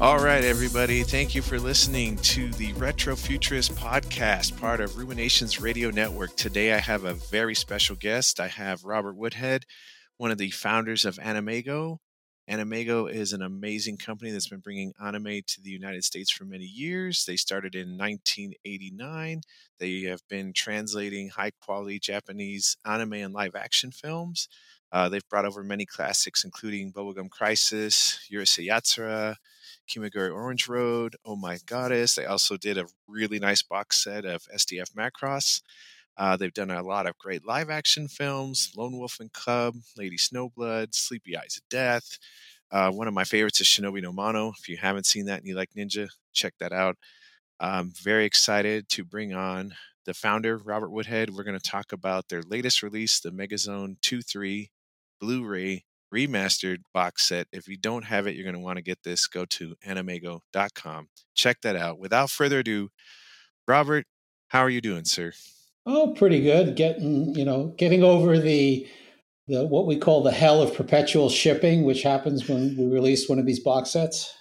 All right, everybody. Thank you for listening to the Retro Futurist podcast, part of Ruminations Radio Network. Today, I have a very special guest. I have Robert Woodhead, one of the founders of AnimEigo. AnimEigo is an amazing company that's been bringing anime to the United States for many years. They started in 1989. They have been translating high quality Japanese anime and live action films. Uh, they've brought over many classics, including Bubblegum Crisis, Urusei Yatsura, Kimagure Orange Road, Oh My Goddess. They also did a really nice box set of SDF Macross. Uh, they've done a lot of great live action films Lone Wolf and Cub, Lady Snowblood, Sleepy Eyes of Death. Uh, one of my favorites is Shinobi no Mono. If you haven't seen that and you like Ninja, check that out. I'm very excited to bring on the founder, Robert Woodhead. We're going to talk about their latest release, the Megazone 2 3 Blu ray remastered box set. If you don't have it, you're going to want to get this. Go to animeigo.com. Check that out. Without further ado, Robert, how are you doing, sir? Oh, pretty good. Getting, you know, getting over the the what we call the hell of perpetual shipping, which happens when we release one of these box sets.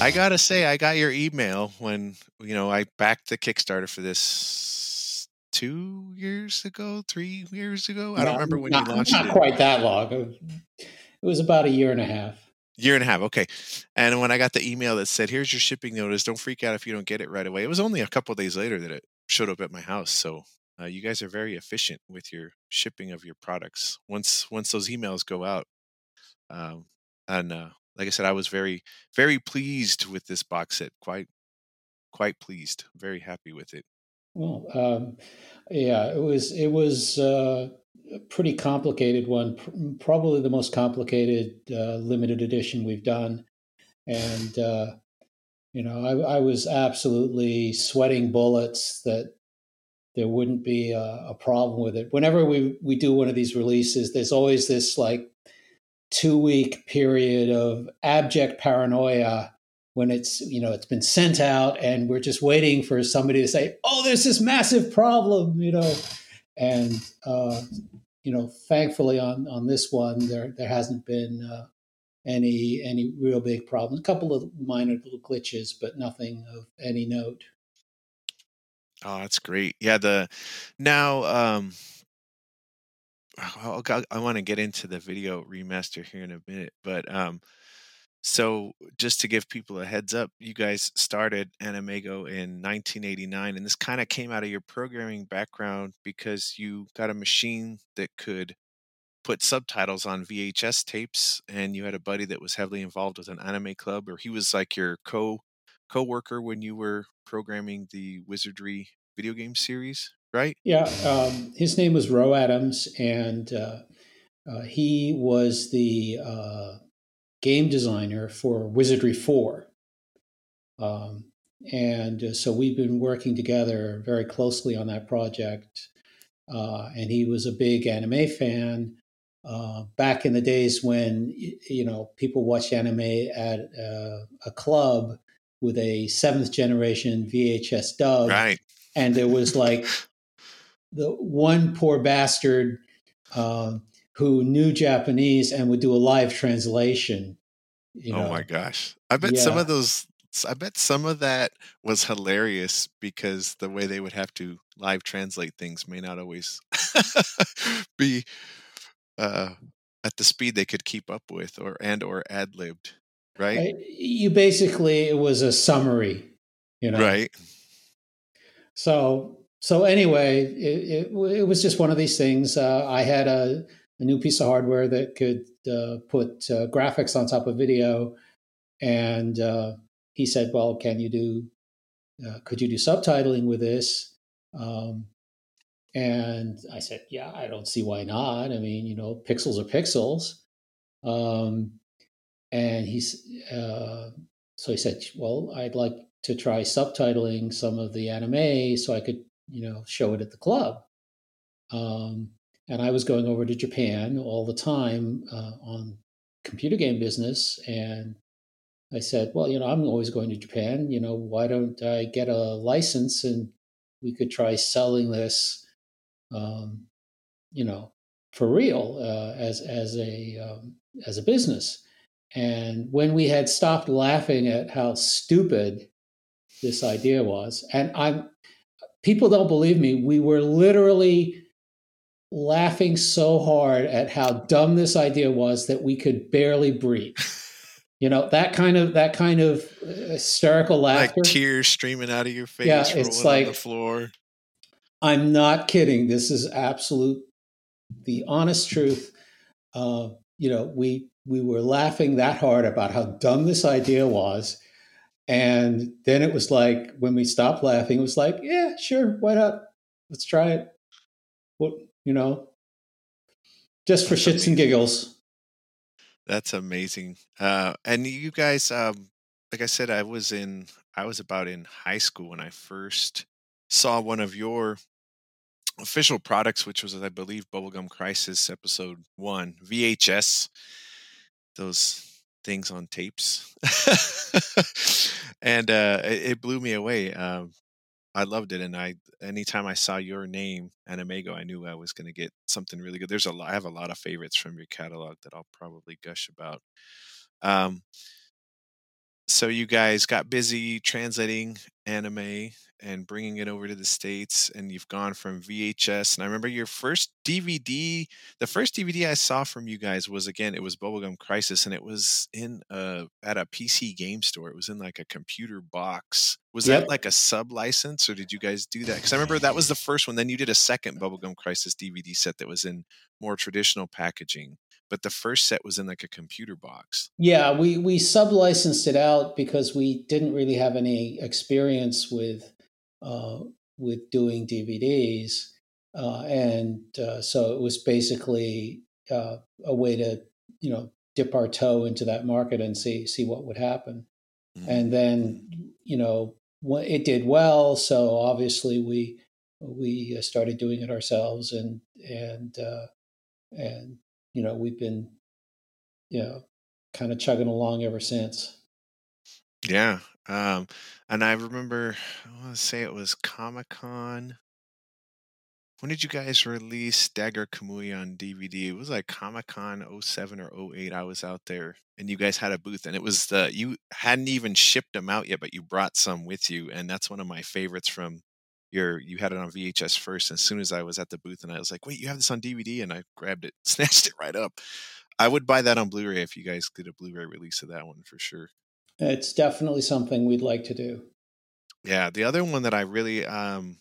I gotta say, I got your email when you know I backed the Kickstarter for this two years ago, three years ago. I don't remember when not, you launched it. not it. quite that long. It was about a year and a half. Year and a half, okay. And when I got the email that said, "Here's your shipping notice. Don't freak out if you don't get it right away," it was only a couple days later that it showed up at my house. So uh, you guys are very efficient with your shipping of your products. Once once those emails go out, um, and uh, like I said, I was very very pleased with this box set. Quite quite pleased. Very happy with it. Well, um, yeah, it was it was uh, a pretty complicated one, probably the most complicated uh, limited edition we've done, and uh, you know, I, I, was absolutely sweating bullets that there wouldn't be a, a problem with it. Whenever we we do one of these releases, there's always this like two week period of abject paranoia when it's you know it's been sent out and we're just waiting for somebody to say oh there's this massive problem you know and uh, you know thankfully on on this one there there hasn't been uh, any any real big problems a couple of minor little glitches but nothing of any note. Oh that's great. Yeah the now um I'll, i want to get into the video remaster here in a minute but um so, just to give people a heads up, you guys started AnimEigo in 1989, and this kind of came out of your programming background because you got a machine that could put subtitles on VHS tapes, and you had a buddy that was heavily involved with an anime club, or he was like your co co-worker when you were programming the Wizardry video game series, right? Yeah, um, his name was Roe Adams, and uh, uh, he was the uh, game designer for Wizardry 4. Um, and uh, so we've been working together very closely on that project. Uh, and he was a big anime fan. Uh, back in the days when you know people watched anime at uh, a club with a seventh generation VHS dub, right? And there was like the one poor bastard um, who knew Japanese and would do a live translation. You oh know? Oh my gosh. I bet yeah. some of those I bet some of that was hilarious because the way they would have to live translate things may not always be uh, at the speed they could keep up with or and or ad libbed, right? You basically it was a summary, you know. Right. So so anyway, it, it, it was just one of these things. Uh, I had a a new piece of hardware that could uh, put uh, graphics on top of video. And uh, he said, "Well, can you do? Uh, could you do subtitling with this?" Um, and I said, "Yeah, I don't see why not. I mean, you know, pixels are pixels." Um, and he's uh, so he said, "Well, I'd like to try subtitling some of the anime so I could, you know, show it at the club." Um, and I was going over to Japan all the time uh, on computer game business. And I said, well, you know, I'm always going to Japan. You know, why don't I get a license and we could try selling this, um, you know, for real uh, as as a um, as a business. And when we had stopped laughing at how stupid this idea was, and I'm people don't believe me, we were literally laughing so hard at how dumb this idea was that we could barely breathe. You know that kind of that kind of hysterical laughter, like tears streaming out of your face, yeah, it's like on the floor. I'm not kidding. This is absolute, the honest truth. Uh, you know, we we were laughing that hard about how dumb this idea was, and then it was like when we stopped laughing, it was like, yeah, sure, why not? Let's try it. What you know, just for shits and giggles. That's amazing. Uh, and you guys, um, like I said, I was in, I was about in high school when I first saw one of your official products, which was, I believe, Bubblegum Crisis episode one, VHS. Those things on tapes, and uh, it, it, blew me away. Um, I loved it, and I anytime I saw your name AnimEigo, I knew I was going to get something really good. There's a lot, I have a lot of favorites from your catalog that I'll probably gush about. Um, so you guys got busy translating anime and bringing it over to the states and you've gone from VHS and I remember your first DVD the first DVD I saw from you guys was again it was Bubblegum Crisis and it was in a at a PC game store. It was in like a computer box. Was yep. that like a sub license or did you guys do that? Cuz I remember that was the first one then you did a second Bubblegum Crisis DVD set that was in more traditional packaging but the first set was in like a computer box. Yeah, we we sub licensed it out because we didn't really have any experience with uh, with doing DVDs, uh, and uh, so it was basically uh, a way to you know dip our toe into that market and see see what would happen. Mm-hmm. And then you know it did well, so obviously we we uh, started doing it ourselves and and uh, and you know, we've been, you know, kind of chugging along ever since. Yeah. Um, and I remember, I want to say it was Comic Con. When did you guys release Dagger Kamui on DVD? It was like Comic Con 07 or 08. I was out there and you guys had a booth and it was the, you hadn't even shipped them out yet, but you brought some with you. And that's one of my favorites from your you had it on VHS first. As soon as I was at the booth and I was like, "Wait, you have this on DVD?" and I grabbed it, snatched it right up. I would buy that on Blu-ray if you guys did a Blu-ray release of that one for sure. It's definitely something we'd like to do. Yeah, the other one that I really um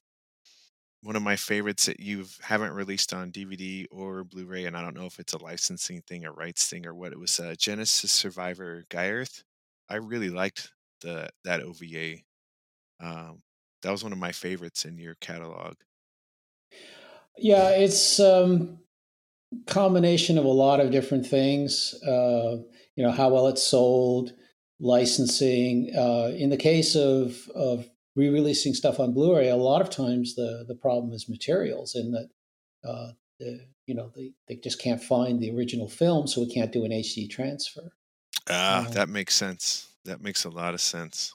one of my favorites that you haven't released on DVD or Blu-ray, and I don't know if it's a licensing thing, a rights thing, or what. It was uh, Genesis Survivor Gaiarth. I really liked the that OVA. Um, that was one of my favorites in your catalog. Yeah, it's um combination of a lot of different things. Uh, you know how well it's sold, licensing. Uh, in the case of of re-releasing stuff on Blu-ray, a lot of times the the problem is materials, in that uh, the, you know they, they just can't find the original film, so we can't do an HD transfer. Ah, um, that makes sense. That makes a lot of sense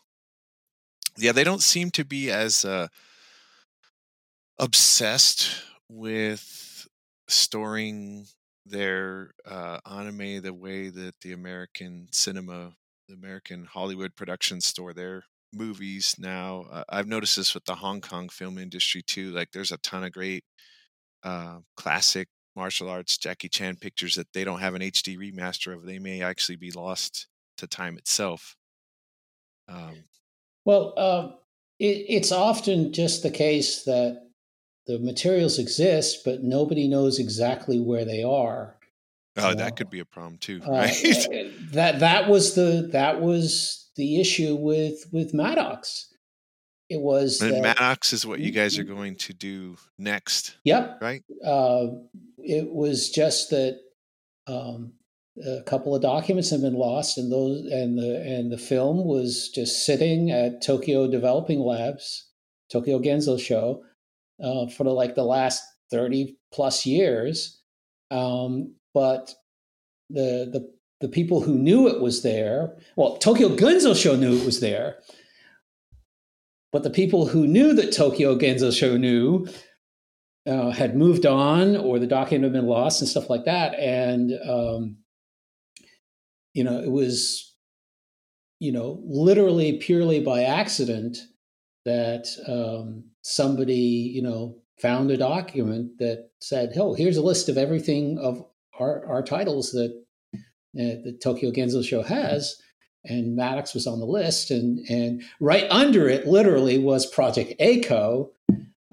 yeah, they don't seem to be as uh, obsessed with storing their uh, anime the way that the American cinema, the American Hollywood productions store their movies now. Uh, I've noticed this with the Hong Kong film industry too. Like, there's a ton of great uh, classic martial arts Jackie Chan pictures that they don't have an HD remaster of. They may actually be lost to time itself. Um, well, uh, it, it's often just the case that the materials exist, but nobody knows exactly where they are. Oh, uh, that could be a problem too, uh, right? Uh, that that was the that was the issue with with Madox. It was and that, Madox is what you guys are going to do next. Yep. Right. Uh, it was just that um, a couple of documents have been lost, and those and the and the film was just sitting at Tokyo Developing Labs, Tokyo Genzosho, uh, for the, like the last 30 plus years. Um, but the, the, the people who knew it was there, well, Tokyo Genzosho knew it was there. But the people who knew that Tokyo Genzosho knew uh, had moved on or the document had been lost and stuff like that. And, um, you know, it was, you know, literally purely by accident that um, somebody, you know, found a document that said, "Oh, here's a list of everything of our, our titles that uh, the Tokyo Genzosho has." And Madox was on the list, and and right under it, literally, was Project A-ko,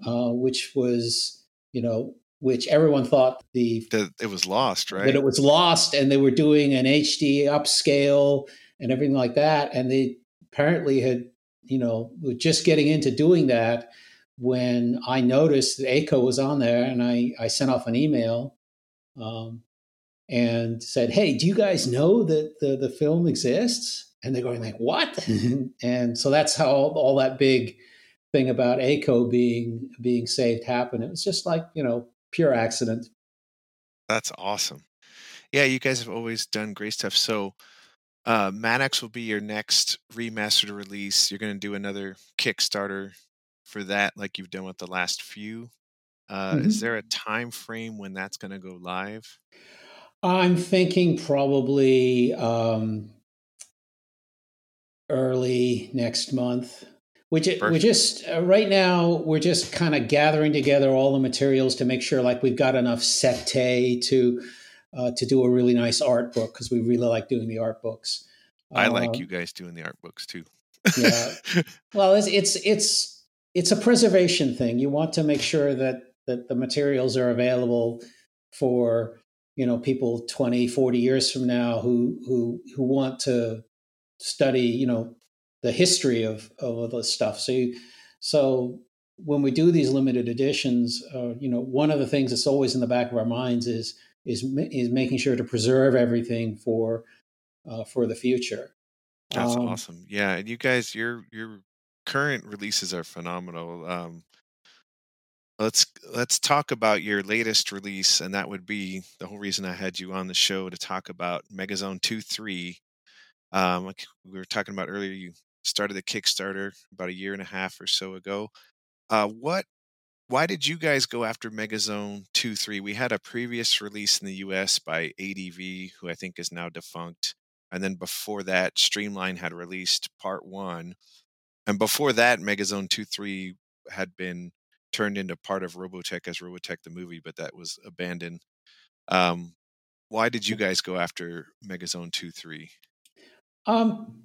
uh, which was you know which everyone thought the that it was lost, right? That it was lost, and they were doing an HD upscale and everything like that, and they apparently had you know, were just getting into doing that when I noticed that A-ko was on there and I, I sent off an email um, and said, Hey, do you guys know that the, the film exists? And they're going like, what? and so that's how all, all, that big thing about A-ko being, being saved happened. It was just like, you know, pure accident. That's awesome. Yeah. You guys have always done great stuff. So, uh, Madox will be your next remastered release. You're going to do another Kickstarter for that, like you've done with the last few. Uh, mm-hmm. Is there a time frame when that's going to go live? I'm thinking probably um, early next month. Which it, we're just uh, right now we're just kind of gathering together all the materials to make sure like we've got enough settei to uh, to do a really nice art book because we really like doing the art books. I like uh, you guys doing the art books too. yeah. Well, it's, it's it's it's a preservation thing. You want to make sure that that the materials are available for you know people 20 40 years from now who who who want to study you know the history of of all this stuff so you, so when we do these limited editions uh, you know one of the things that's always in the back of our minds is is is making sure to preserve everything for uh, for the future. That's um, awesome. Yeah, and you guys, your your current releases are phenomenal. Um, let's let's talk about your latest release, and that would be the whole reason I had you on the show to talk about Megazone Two Three. Um, like we were talking about earlier, you started the Kickstarter about a year and a half or so ago. Uh, what why did you guys go after Megazone 2 3? We had a previous release in the US by ADV, who I think is now defunct. And then before that, Streamline had released part one. And before that, Megazone 2 3 had been turned into part of Robotech as Robotech the movie, but that was abandoned. Um, why did you guys go after Megazone 2 3? Um,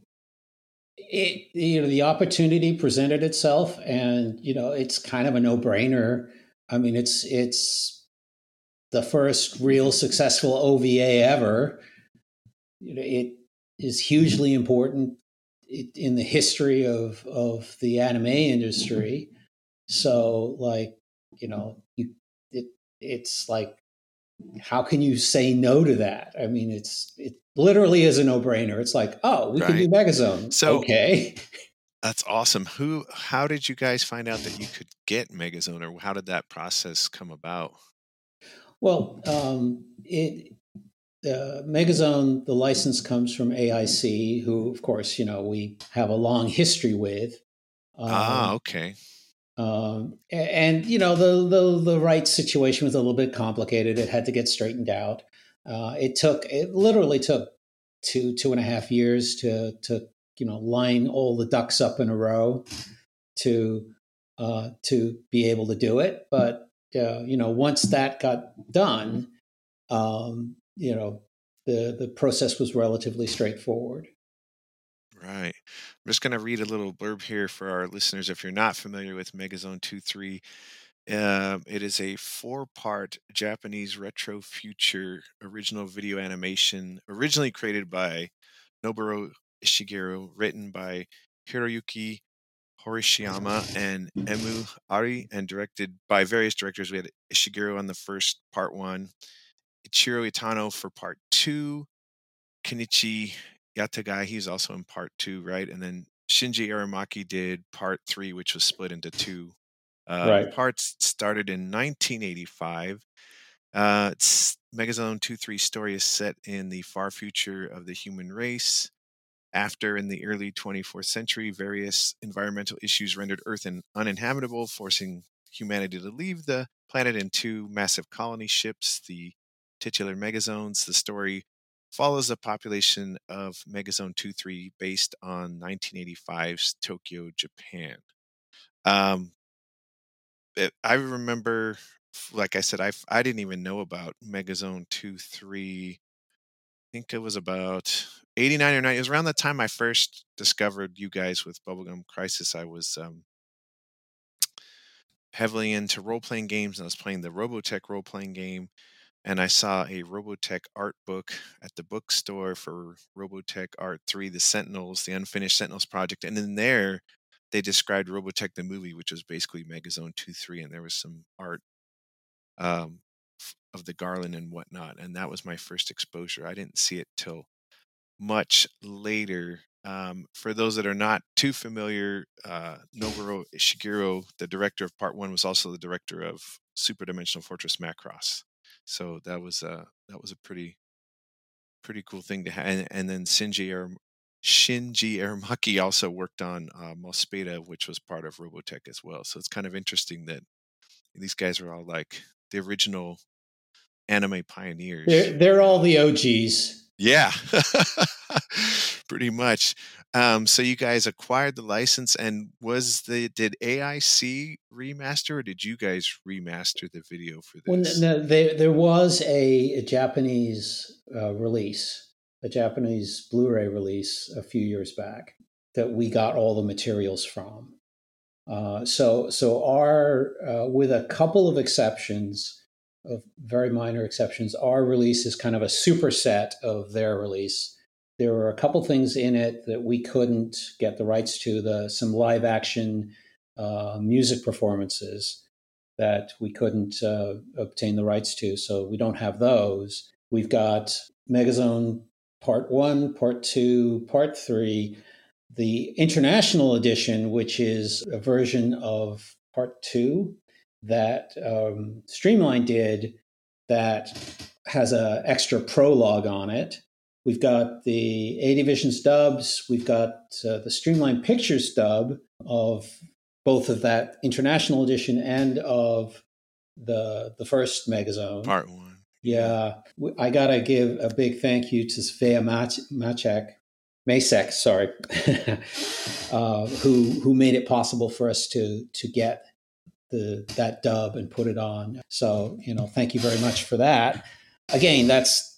it you know the opportunity presented itself and you know it's kind of a no-brainer. I mean it's it's the first real successful ova ever. You know, it is hugely important in the history of of the anime industry. So like you know you it it's like how can you say no to that? I mean, it's it literally is a no brainer. It's like, oh, we right. can do Megazone. So okay, that's awesome. Who? How did you guys find out that you could get Megazone, or how did that process come about? Well, um, it uh, Megazone, the license comes from AIC, who, of course, you know we have a long history with. Ah, um, ah, okay. Um, and you know the, the the rights situation was a little bit complicated. It had to get straightened out. Uh, it took it literally took two two and a half years to to you know line all the ducks up in a row to uh, to be able to do it. But uh, you know once that got done, um, you know the the process was relatively straightforward. Right. I'm just going to read a little blurb here for our listeners. If you're not familiar with Megazone 2 3, um, it is a four part Japanese retro future original video animation, originally created by Noboru Ishiguro, written by Hiroyuki Horishiyama and Emu Arii, and directed by various directors. We had Ishiguro on the first part one, Ichiro Itano for part two, Kenichi Yatagai, he's also in part two, right? And then Shinji Aramaki did part three, which was split into two Uh, right. Parts started in 1985. Uh, Megazone 2 3 story is set in the far future of the human race. After, in the early 24th century, various environmental issues rendered Earth uninhabitable, forcing humanity to leave the planet in two massive colony ships, the titular megazones. The story follows the population of Megazone 2 3 based on 1985's Tokyo, Japan. Um, it, I remember, like I said, I, I didn't even know about Megazone 2 3. I think it was about 89 or 90. It was around the time I first discovered you guys with Bubblegum Crisis. I was um, heavily into role playing games and I was playing the Robotech role playing game and I saw a Robotech art book at the bookstore for Robotech Art 3, The Sentinels, the Unfinished Sentinels project. And in there, they described Robotech the movie, which was basically Megazone 2 3, and there was some art um, of the Garland and whatnot. And that was my first exposure. I didn't see it till much later. Um, for those that are not too familiar, uh, Nobuo Ishiguro, the director of Part One, was also the director of Super Dimensional Fortress Macross. So that was a that was a pretty pretty cool thing to have. And, and then Shinji Aram, Shinji Aramaki also worked on uh, Mospeada, which was part of Robotech as well. So it's kind of interesting that these guys are all like the original anime pioneers. They're, they're all the OGs. Yeah, pretty much. Um, so you guys acquired the license, and was the did AIC remaster, or did you guys remaster the video for this? Well, no, there there was a, a Japanese uh, release, a Japanese Blu-ray release a few years back that we got all the materials from. Uh, so so our uh, with a couple of exceptions of very minor exceptions, our release is kind of a superset of their release. There were a couple things in it that we couldn't get the rights to, the some live action uh, music performances that we couldn't uh, obtain the rights to, so we don't have those. We've got Megazone Part One, Part Two, Part Three, the international edition, which is a version of Part Two that um, Streamline did that has an extra prologue on it. We've got the ADVisions dubs. We've got uh, the Streamline Pictures dub of both of that international edition and of the the first Megazone. Part one. Yeah, I gotta give a big thank you to Svea Machek, Masek, sorry, uh, who who made it possible for us to to get the that dub and put it on. So you know, thank you very much for that. Again, that's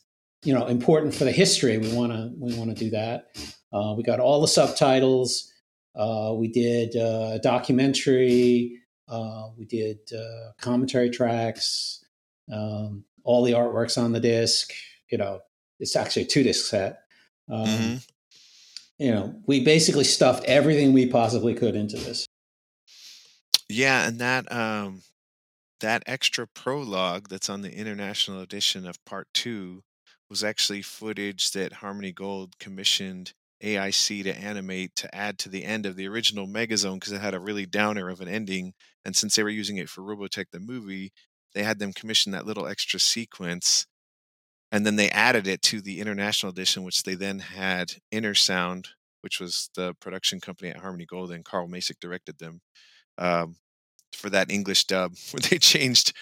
you know important for the history. We want to we want to do that. Uh, we got all the subtitles. Uh, we did uh, a documentary. Uh, we did uh, commentary tracks. Um, all the artworks on the disc. You know, it's actually a two disc set. Um, mm-hmm. You know, we basically stuffed everything we possibly could into this. Yeah, and that um that extra prologue that's on the international edition of part two was actually footage that Harmony Gold commissioned AIC to animate to add to the end of the original Megazone because it had a really downer of an ending. And since they were using it for Robotech the movie, they had them commission that little extra sequence. And then they added it to the international edition, which they then had Inner Sound, which was the production company at Harmony Gold, and Carl Macek directed them um, for that English dub, where they changed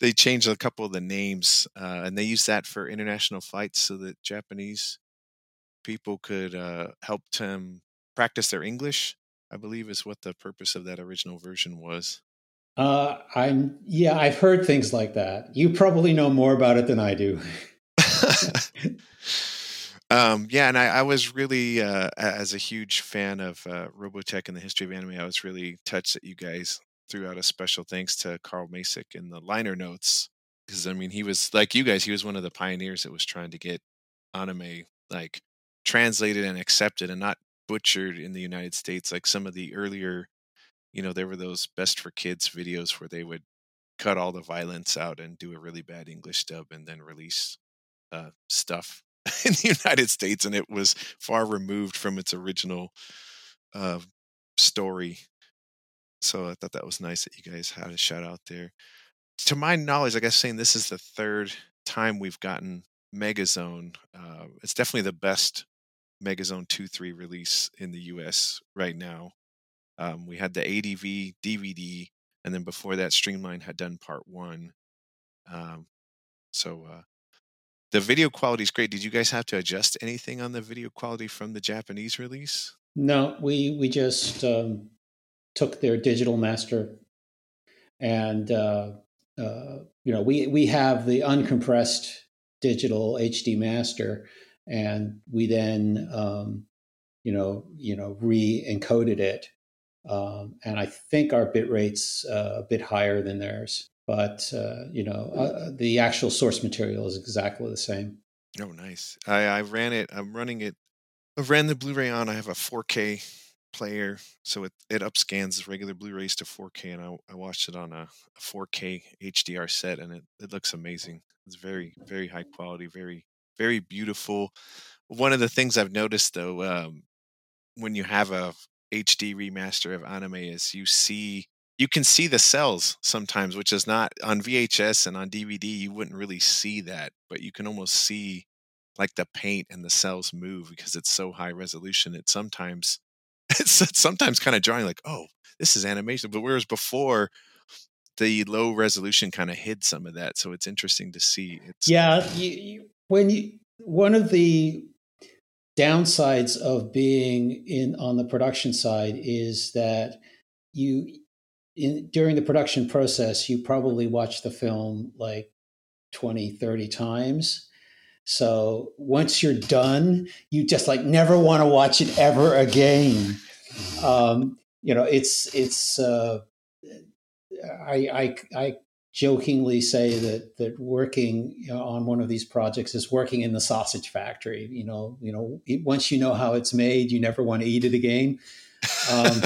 they changed a couple of the names, uh, and they used that for international flights so that Japanese people could uh, help them practice their English. I believe is what the purpose of that original version was. Uh, I'm yeah, I've heard things like that. You probably know more about it than I do. Um, yeah, and I, I was really, uh, as a huge fan of uh, Robotech and the history of anime, I was really touched that you guys threw out a special thanks to Carl Macek in the liner notes because I mean he was like you guys, he was one of the pioneers that was trying to get anime like translated and accepted and not butchered in the United States like some of the earlier, you know, there were those best for kids videos where they would cut all the violence out and do a really bad English dub and then release uh, stuff in the United States, and it was far removed from its original uh, story. So I thought that was nice that you guys had a shout out there. To my knowledge, I guess saying this is the third time we've gotten Megazone. Uh, it's definitely the best Megazone 2 3 release in the US right now. Um, we had the ADV DVD, and then before that, Streamline had done part one. Um, so uh, the video quality is great. Did you guys have to adjust anything on the video quality from the Japanese release? No, we we just um, took their digital master, and uh, uh, you know we we have the uncompressed digital HD master, and we then um, you know you know re-encoded it, um, and I think our bit rate's uh, a bit higher than theirs but uh, you know uh, the actual source material is exactly the same. Oh, nice! I, I ran it. I'm running it. I ran the Blu-ray on. I have a 4K player, so it it upscans regular Blu-rays to 4K, and I, I watched it on a, a 4K HDR set, and it it looks amazing. It's very very high quality, very very beautiful. One of the things I've noticed though, um, when you have a HD remaster of anime, is you see you can see the cels sometimes, which is not on VHS and on DVD. You wouldn't really see that, but you can almost see like the paint and the cels move because it's so high resolution. It sometimes it's, sometimes kind of drawing like, oh, this is animation. But whereas before, the low resolution kind of hid some of that. So it's interesting to see. It's yeah. You, you, when you one of the downsides of being in on the production side is that you in, during the production process, you probably watch the film like 20, 30 times. So once you're done, you just like never want to watch it ever again. Um, you know, it's it's. Uh, I, I I jokingly say that that working you know, on one of these projects is working in the sausage factory. You know, you know, once you know how it's made, you never want to eat it again. Um,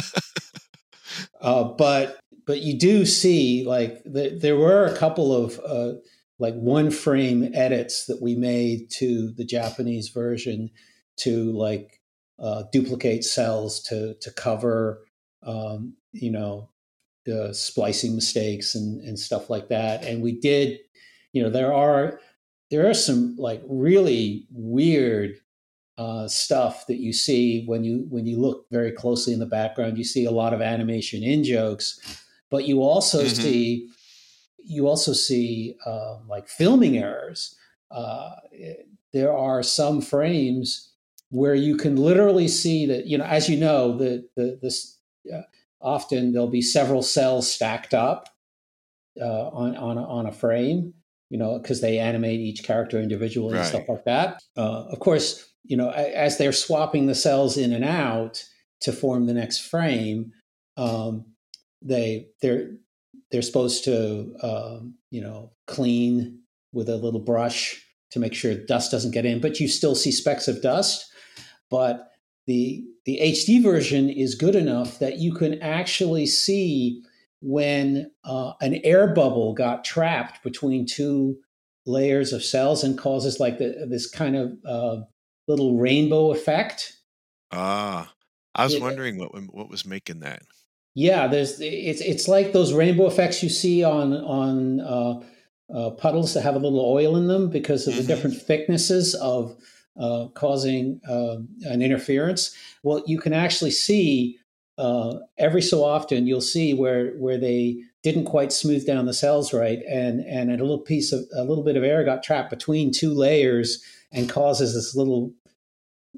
uh, but but you do see like the, there were a couple of uh, like one frame edits that we made to the Japanese version to like uh, duplicate cels to to cover um, you know the splicing mistakes and and stuff like that. And we did, you know, there are there are some like really weird uh, stuff that you see when you when you look very closely in the background. You see a lot of animation in jokes, but you also mm-hmm. see you also see uh, like filming errors. Uh, there are some frames where you can literally see that you know, as you know, the the this uh, often there'll be several cels stacked up uh, on on a, on a frame you know, because they animate each character individually right. and stuff like that. Uh, of course, you know, as they're swapping the cels in and out to form the next frame, um, they they're they're supposed to um, you know clean with a little brush to make sure dust doesn't get in, but you still see specks of dust. But the the HD version is good enough that you can actually see when uh, an air bubble got trapped between two layers of cels and causes like the, this kind of uh, little rainbow effect. Ah, I was it, wondering what what was making that. Yeah, there's it's it's like those rainbow effects you see on on uh, uh, puddles that have a little oil in them because of mm-hmm. the different thicknesses of uh, causing uh, an interference. Well, you can actually see uh, every so often you'll see where where they didn't quite smooth down the cels right, and and a little piece of a little bit of air got trapped between two layers and causes this little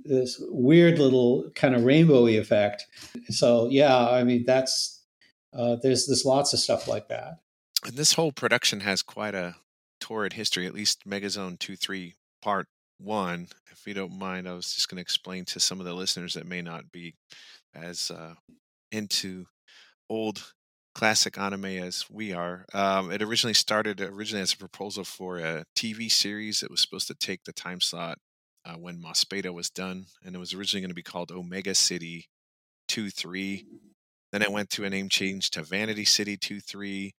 this weird little kind of rainbowy effect. So yeah, I mean that's uh, there's there's lots of stuff like that. And this whole production has quite a torrid history. At least Megazone two three part one. If you don't mind, I was just going to explain to some of the listeners that may not be as uh, into old classic anime as we are. Um, it originally started originally as a proposal for a TV series. that was supposed to take the time slot uh, when Mospeada was done, and it was originally going to be called Omega City Two Three. Then it went to a name change to Vanity City Two Three,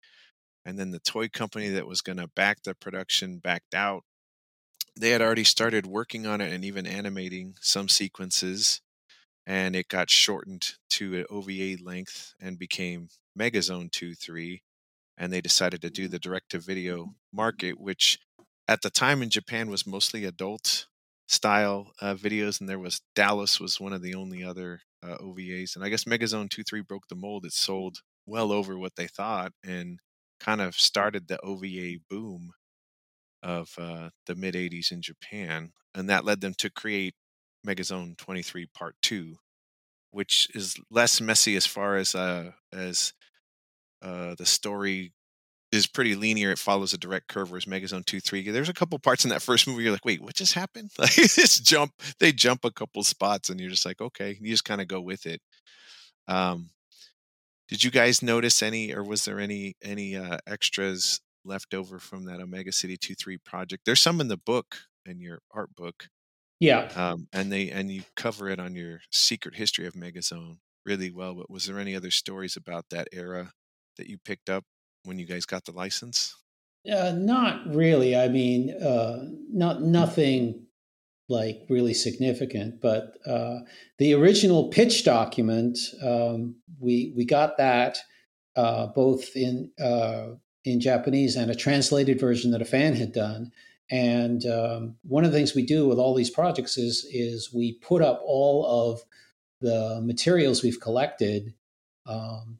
and then the toy company that was going to back the production backed out. They had already started working on it and even animating some sequences and it got shortened to an OVA length and became Megazone 2 3, and they decided to do the direct to video market, which at the time in Japan was mostly adult style uh, videos, and there was Dallos was one of the only other uh, OVAs, and I guess Megazone Two Three broke the mold. It sold well over what they thought, and kind of started the OVA boom of uh, the mid '80s in Japan, and that led them to create Megazone 23 Part Two, which is less messy as far as uh, as uh, the story is pretty linear. It follows a direct curve, whereas Megazone 2 3, there's a couple parts in that first movie you're like, wait, what just happened? Like this jump, they jump a couple spots and you're just like, okay, you just kind of go with it. Um, did you guys notice any, or was there any any uh, extras left over from that Omega City 2 3 project? There's some in the book in your art book. Yeah. Um, and they and you cover it on your secret history of Megazone really well. But was there any other stories about that era that you picked up when you guys got the license? Uh, not really. I mean, uh, not nothing like really significant. But uh, the original pitch document, um, we we got that uh, both in uh, in Japanese and a translated version that a fan had done. And um, one of the things we do with all these projects is is we put up all of the materials we've collected um,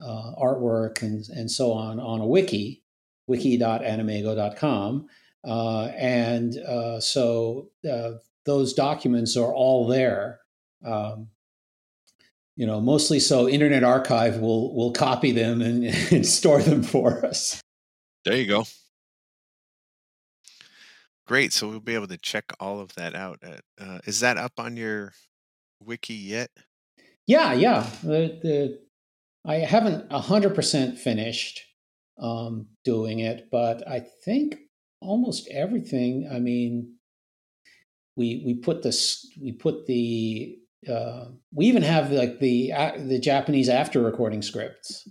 uh, artwork and, and so on on a wiki, wiki.animeigo.com. Uh, and uh, so uh, those documents are all there. Um, you know, mostly so Internet Archive will will copy them and, and store them for us. There you go. Great. So we'll be able to check all of that out. At, uh, is that up on your wiki yet? Yeah, yeah. The, the I haven't 100% finished um, doing it, but I think almost everything. I mean, we we put this we put the uh, we even have like the uh, the Japanese after recording scripts,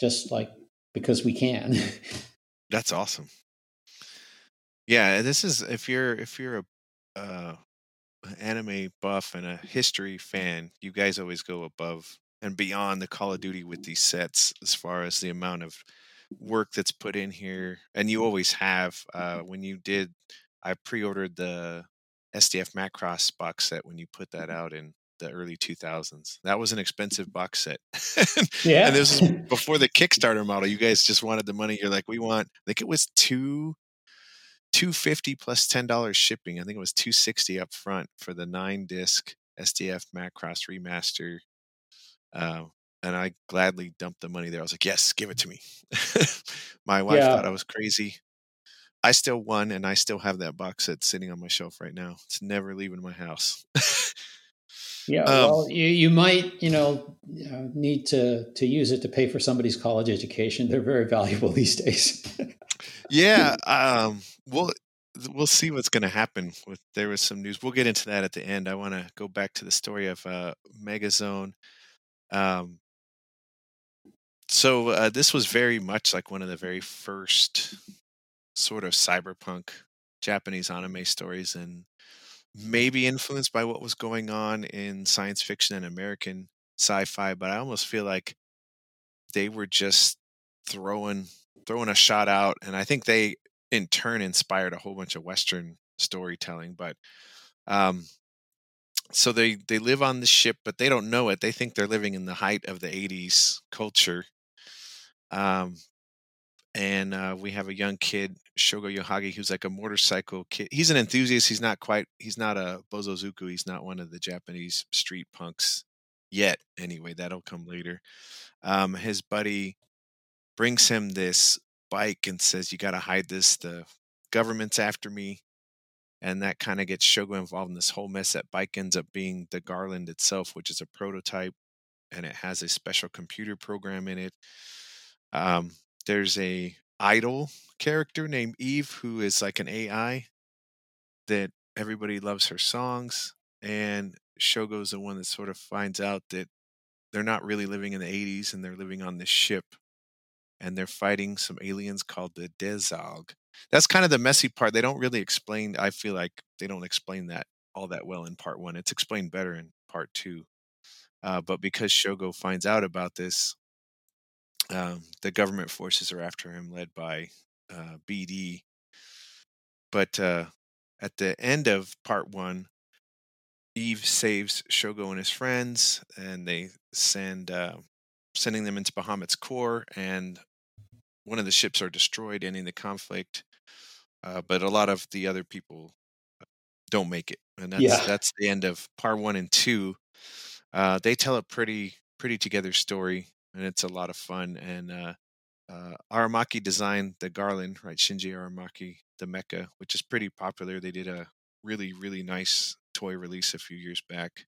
just like because we can. That's awesome. Yeah, this is if you're if you're a uh, anime buff and a history fan, you guys always go above and beyond the Call of Duty with these sets as far as the amount of work that's put in here. And you always have. Uh, when you did, I pre-ordered the SDF Macross box set when you put that out in the early 2000s. That was an expensive box set. yeah. and this was before the Kickstarter model. You guys just wanted the money. You're like, we want. I think it was two. 250 plus $10 shipping. I think it was 260 up front for the nine disc SDF Macross remaster uh, and I gladly dumped the money there. I was like, yes, give it to me. my wife yeah. thought I was crazy. I still won, and I still have that box set sitting on my shelf right now. It's never leaving my house. yeah, um, well, you, you might, you know, uh, need to to use it to pay for somebody's college education. They're very valuable these days. yeah, um, well, we'll see what's going to happen. With there was some news. We'll get into that at the end. I want to go back to the story of uh, Megazone. Um, so uh, this was very much like one of the very first sort of cyberpunk Japanese anime stories, and maybe influenced by what was going on in science fiction and American sci-fi. But I almost feel like they were just throwing throwing a shot out, and I think they in turn inspired a whole bunch of Western storytelling. But um, so they they live on the ship but they don't know it they think they're living in the height of the 80s culture um and uh, we have a young kid shogo yahagi who's like a motorcycle kid he's an enthusiast he's not quite he's not a bosozoku he's not one of the japanese street punks yet anyway that'll come later um his buddy brings him this bike and says you got to hide this the government's after me and that kind of gets Shogo involved in this whole mess. That bike ends up being the Garland itself, which is a prototype, and it has a special computer program in it. Um, there's a idol character named Eve who is like an AI that everybody loves her songs, and Shogo's the one that sort of finds out that they're not really living in the 80s and they're living on this ship and they're fighting some aliens called the Dezalg that's kind of the messy part. They don't really explain. I feel like they don't explain that all that well in part one. It's explained better in part two. Uh, but because Shogo finds out about this, um, the government forces are after him, led by uh, BD. But uh, at the end of part one, Eve saves Shogo and his friends, and they send uh, sending them into Bahamut's core, and one of the ships are destroyed, ending the conflict. Uh, but a lot of the other people uh, don't make it, and that's Yeah. that's the end of part one and two. Uh, they tell a pretty pretty together story, and it's a lot of fun. And uh, uh, Aramaki designed the Garland, right? Shinji Aramaki, the mecha, which is pretty popular. They did a really really nice toy release a few years back.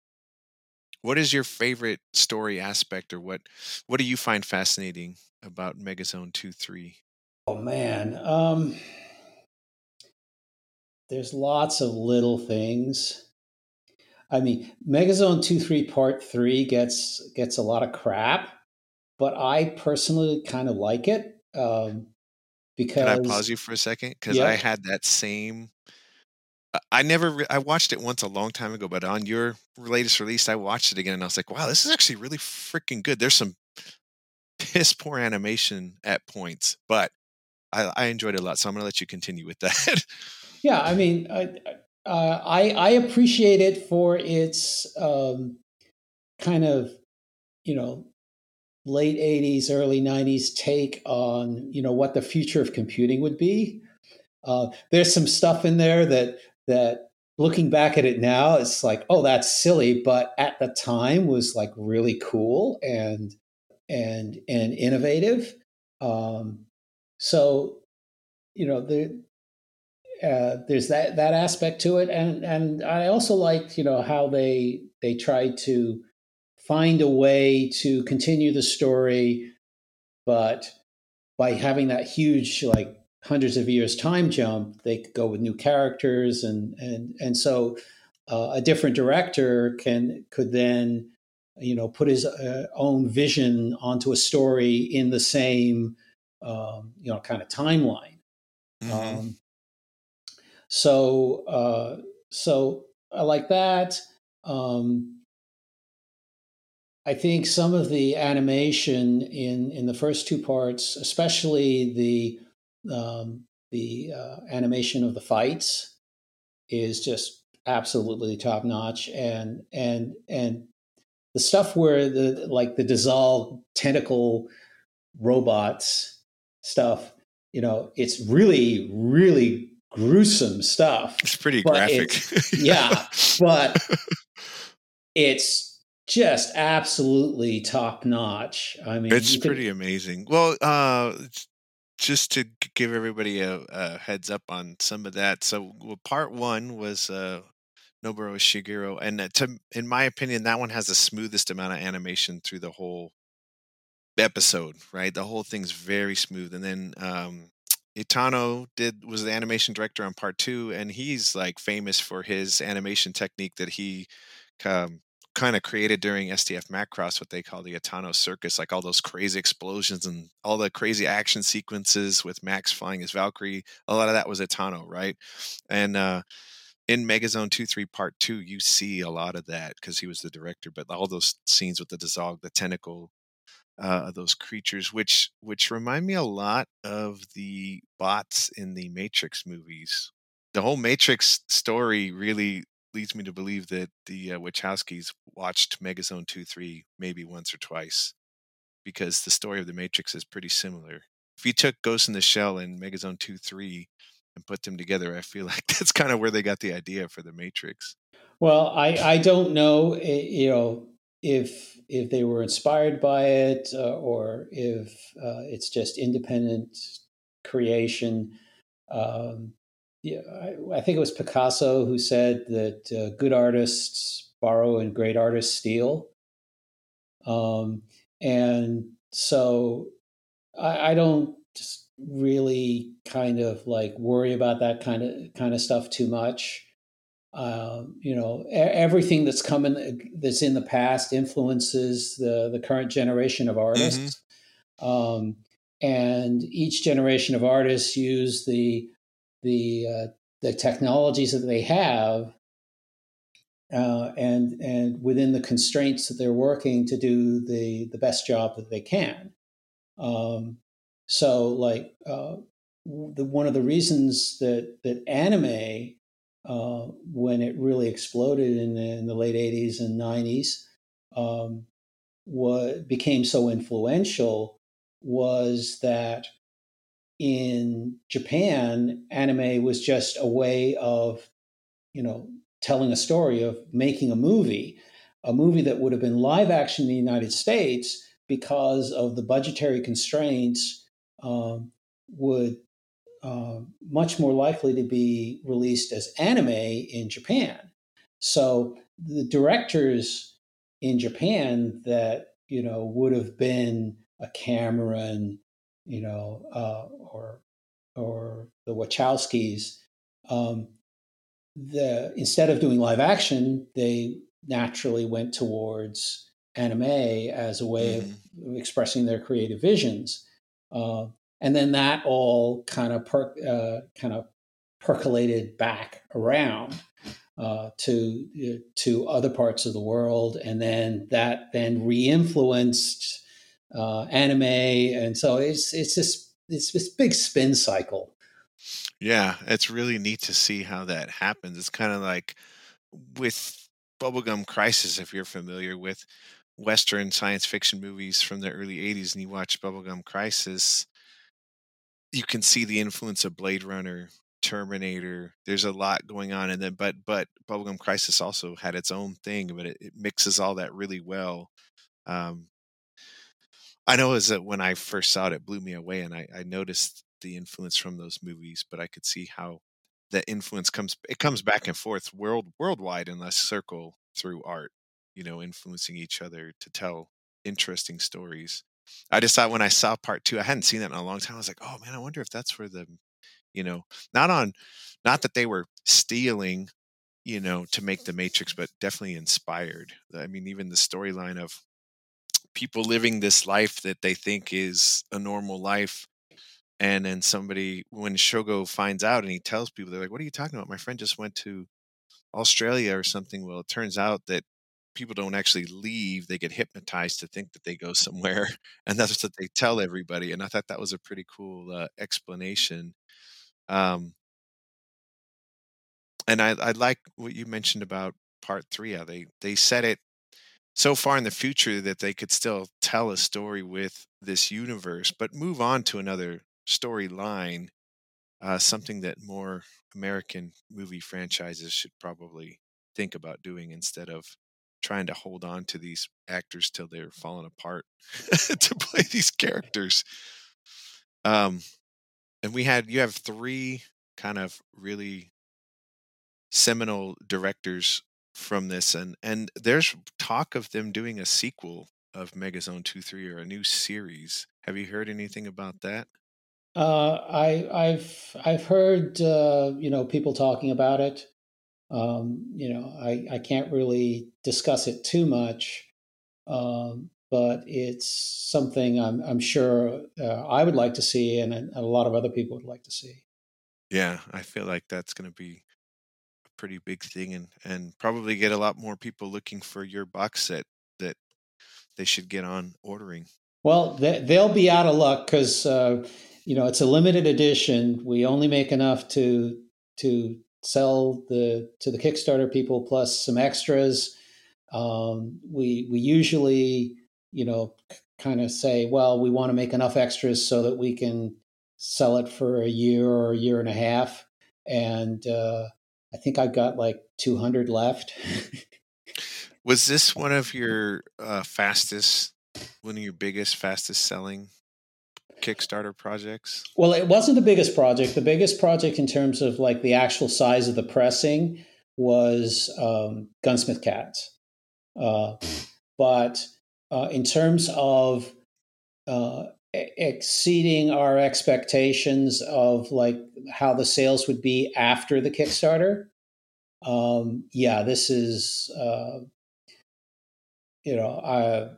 What is your favorite story aspect, or what what do you find fascinating about Megazone Two Three? Oh man, um, there's lots of little things. I mean, Megazone Two Three Part Three gets gets a lot of crap, but I personally kind of like it um, because. Can I pause you for a second? Because I had that same. I- I never. Re- I watched it once a long time ago, but on your latest release, I watched it again, and I was like, "Wow, this is actually really freaking good." There's some piss poor animation at points, but I, I enjoyed it a lot. So I'm going to let you continue with that. Yeah, I mean, I, uh, I I appreciate it for its um, kind of you know late '80s, early '90s take on you know what the future of computing would be. Uh, there's some stuff in there that that looking back at it now, it's like, oh, that's silly, but at the time was like really cool and and and innovative. Um, so you know the uh, there's that that aspect to it, and and I also liked you know how they they tried to find a way to continue the story, but by having that huge like hundreds of years time jump, they could go with new characters, and and and so uh, a different director can could then you know put his uh, own vision onto a story in the same um, you know kind of timeline. Mhm. Um, so uh, so I like that. Um, I think some of the animation in in the first two parts, especially the um, the uh, animation of the fights, is just absolutely top notch, and and and the stuff where the like the dissolved tentacle robots stuff, you know, it's really really gruesome stuff. It's pretty graphic. yeah, but it's just absolutely top notch. I mean, it's could- pretty amazing. Well, uh, just to give everybody a, a heads up on some of that. So, well, part one was uh, Noboru Ishiguro, and uh, to, in my opinion, that one has the smoothest amount of animation through the whole episode. Right, the whole thing's very smooth. And then um, Itano did was the animation director on part two, and he's like famous for his animation technique that he um, kind of created during SDF Macross, what they call the Itano Circus, like all those crazy explosions and all the crazy action sequences with Max flying his Valkyrie. A lot of that was Itano, right? And uh, in Megazone 2 3 Part 2, you see a lot of that because he was the director, but all those scenes with the Dissolve, the tentacle, uh, those creatures, which which remind me a lot of the bots in the Matrix movies. The whole Matrix story really leads me to believe that the uh, Wachowskis watched Megazone two three maybe once or twice, because the story of the Matrix is pretty similar. If you took Ghost in the Shell and Megazone two three and put them together, I feel like that's kind of where they got the idea for the Matrix. well, I I don't know, eh, you know, if if they were inspired by it uh, or if uh, it's just independent creation. Um, yeah, I, I think it was Picasso who said that uh, good artists borrow and great artists steal. Um, and so I, I don't just really kind of like worry about that kind of kind of stuff too much. Um, you know, everything that's coming that's in the past influences the the current generation of artists, um, and each generation of artists use the the uh, the technologies that they have uh, and and within the constraints that they're working to do the the best job that they can. Um, so, like uh, the, one of the reasons that that anime, uh, when it really exploded in the, in the late '80s and '90s, um, what became so influential was that in Japan, anime was just a way of, you know, telling a story, of making a movie, a movie that would have been live action in the United States because of the budgetary constraints um, would uh, much more likely to be released as anime in Japan. So the directors in Japan that you know would have been a Cameron, you know, uh, or or the Wachowskis, um, the instead of doing live action, they naturally went towards anime as a way mm-hmm. of expressing their creative visions. Uh, and then that all kind of per, uh, kind of percolated back around uh, to uh, to other parts of the world, and then that then re-influenced uh, anime, and so it's it's this it's this big spin cycle. Yeah, it's really neat to see how that happens. It's kind of like with Bubblegum Crisis, if you're familiar with Western science fiction movies from the early 80s and you watch Bubblegum Crisis, you can see the influence of Blade Runner, Terminator. There's a lot going on, and then but but Bubblegum Crisis also had its own thing, but it, it mixes all that really well. Um, I know is that when I first saw it, it blew me away, and I, I noticed the influence from those movies, but I could see how that influence comes it comes back and forth world worldwide in a circle through art, you know, influencing each other to tell interesting stories. I just thought when I saw part two, I hadn't seen that in a long time. I was like, oh man, I wonder if that's where the, you know, not on, not that they were stealing, you know, to make the Matrix, but definitely inspired. I mean, even the storyline of people living this life that they think is a normal life. And then somebody, when Shogo finds out and he tells people, they're like, what are you talking about? My friend just went to Australia or something. Well, it turns out that people don't actually leave they get hypnotized to think that they go somewhere and that's what they tell everybody and i thought that was a pretty cool uh, explanation um, and I, I like what you mentioned about part three how they they set it so far in the future that they could still tell a story with this universe but move on to another storyline uh, something that more american movie franchises should probably think about doing instead of trying to hold on to these actors till they're falling apart to play these characters. Um, and we had you have three kind of really seminal directors from this, and and there's talk of them doing a sequel of Megazone Two Three or a new series. Have you heard anything about that? Uh, I, I've I've heard uh, you know people talking about it. Um, you know, I, I can't really discuss it too much, um, but it's something I'm, I'm sure uh, I would like to see, and a, a lot of other people would like to see. Yeah, I feel like that's going to be pretty big thing, and and probably get a lot more people looking for your box set that they should get on ordering. Well, they, they'll be out of luck because uh, you know it's a limited edition. We only make enough to to sell the to the Kickstarter people plus some extras. Um, we we usually you know kind of say, well, we want to make enough extras so that we can sell it for a year or a year and a half. And uh, I think I've got like 200 left. Was this one of your uh, fastest, one of your biggest, fastest selling Kickstarter projects? Well, it wasn't the biggest project. The biggest project in terms of like the actual size of the pressing was um, Gunsmith Cats. Uh, but uh, in terms of uh, exceeding our expectations of like how the sales would be after the Kickstarter, um, yeah, this is uh, you know uh,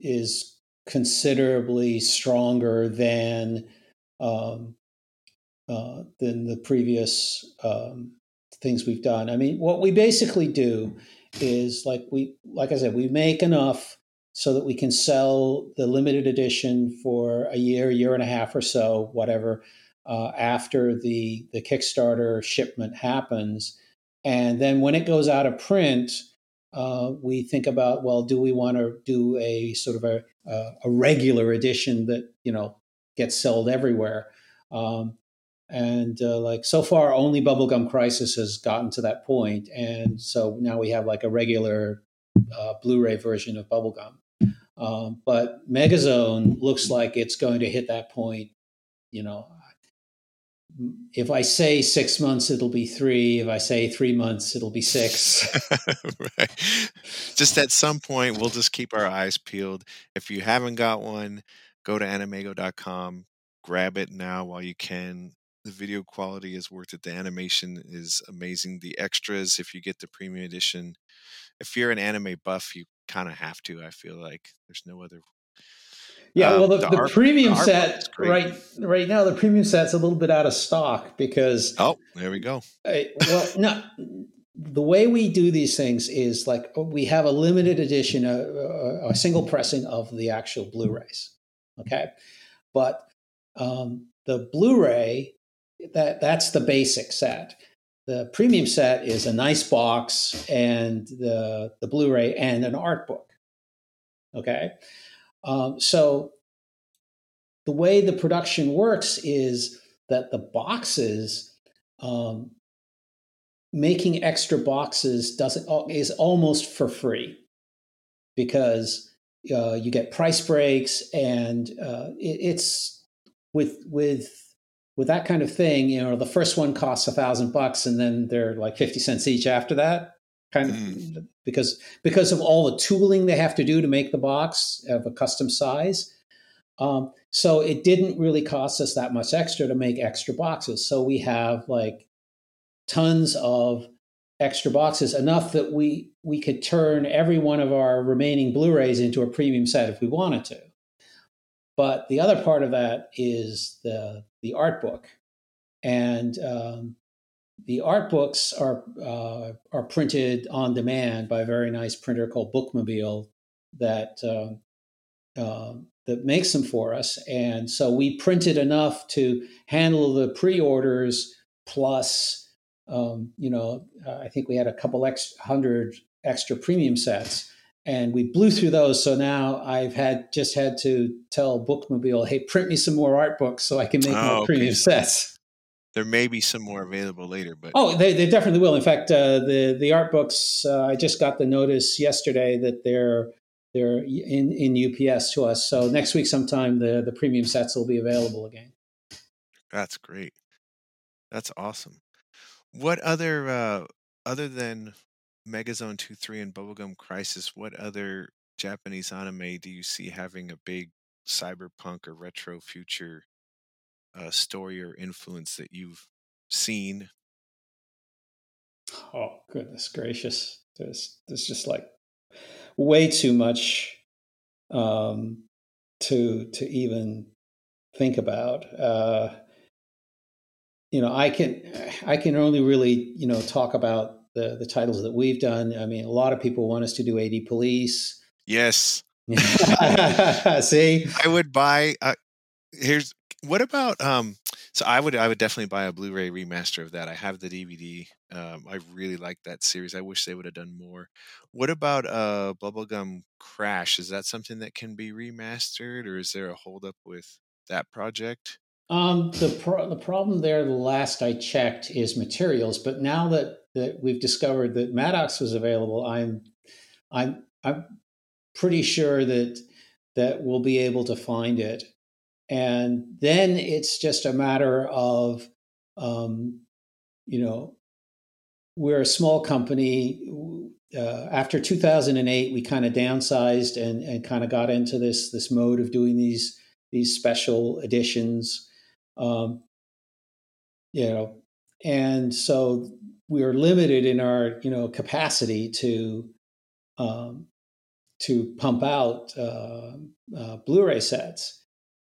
is considerably stronger than um, uh, than the previous um, things we've done. I mean, what we basically do is like we, like I said, we make enough so that we can sell the limited edition for a year, year and a half or so, whatever, uh, after the the Kickstarter shipment happens, and then when it goes out of print, uh, we think about well, do we want to do a sort of a, a regular edition that you know gets sold everywhere? Um, and uh, like so far, only Bubblegum Crisis has gotten to that point, and so now we have like a regular uh, Blu-ray version of Bubblegum. Um, but Megazone looks like it's going to hit that point. You know, if I say six months, it'll be three. If I say three months, it'll be six. right. Just at some point, we'll just keep our eyes peeled. If you haven't got one, go to animeigo.com, grab it now while you can. The video quality is worth it. The animation is amazing. The extras, if you get the premium edition, if you're an anime buff, you kind of have to. I feel like there's no other yeah, um, well, the, the, the premium set right right now, the premium set's a little bit out of stock because oh, there we go. I, well, no, the way we do these things is like oh, we have a limited edition, a, a, a single pressing of the actual Blu-rays. Okay, but um, the Blu-ray that that's the basic set. The premium set is a nice box and the the Blu-ray and an art book. Okay. Um, so the way the production works is that the boxes, um, making extra boxes doesn't is almost for free because uh, you get price breaks and uh, it, it's with with with that kind of thing. You know, the first one costs a thousand bucks and then they're like fifty cents each after that kind of mm. because because of all the tooling they have to do to make the box of a custom size. Um, so it didn't really cost us that much extra to make extra boxes. So we have like tons of extra boxes, enough that we we could turn every one of our remaining Blu-rays into a premium set if we wanted to. But the other part of that is the the art book, and um, the art books are uh, are printed on demand by a very nice printer called Bookmobile that uh, uh, that makes them for us. And so we printed enough to handle the pre-orders plus, um, you know, I think we had a couple ex- hundred extra premium sets. And we blew through those. So now I've had just had to tell Bookmobile, hey, print me some more art books so I can make oh, more premium sets there may be some more available later, but oh, they, they definitely will. In fact, uh, the the art books uh, I just got the notice yesterday that they're they're in in UPS to us. So next week sometime the the premium sets will be available again. That's great. That's awesome. What other uh, other than Megazone two three and Bubblegum Crisis? What other Japanese anime do you see having a big cyberpunk or retro future uh, story or influence that you've seen? Oh goodness gracious! There's there's just like way too much um, to to even think about. Uh, you know, I can I can only really you know talk about the the titles that we've done. I mean, a lot of people want us to do AD Police. Yes. See, I would buy. Uh, here's what about um so i would i would definitely buy a blu-ray remaster of that i have the dvd um, i really like that series i wish they would have done more what about uh bubblegum crash is that something that can be remastered or is there a holdup with that project um the pro- the problem there the last i checked is materials but now that that we've discovered that Madox was available i'm i'm i'm pretty sure that that we'll be able to find it and then it's just a matter of, um, you know, we're a small company. Uh, after 2008, we kind of downsized and, and kind of got into this this mode of doing these these special editions. Um, you know, and so we are limited in our you know capacity to um, to pump out uh, uh, Blu-ray sets.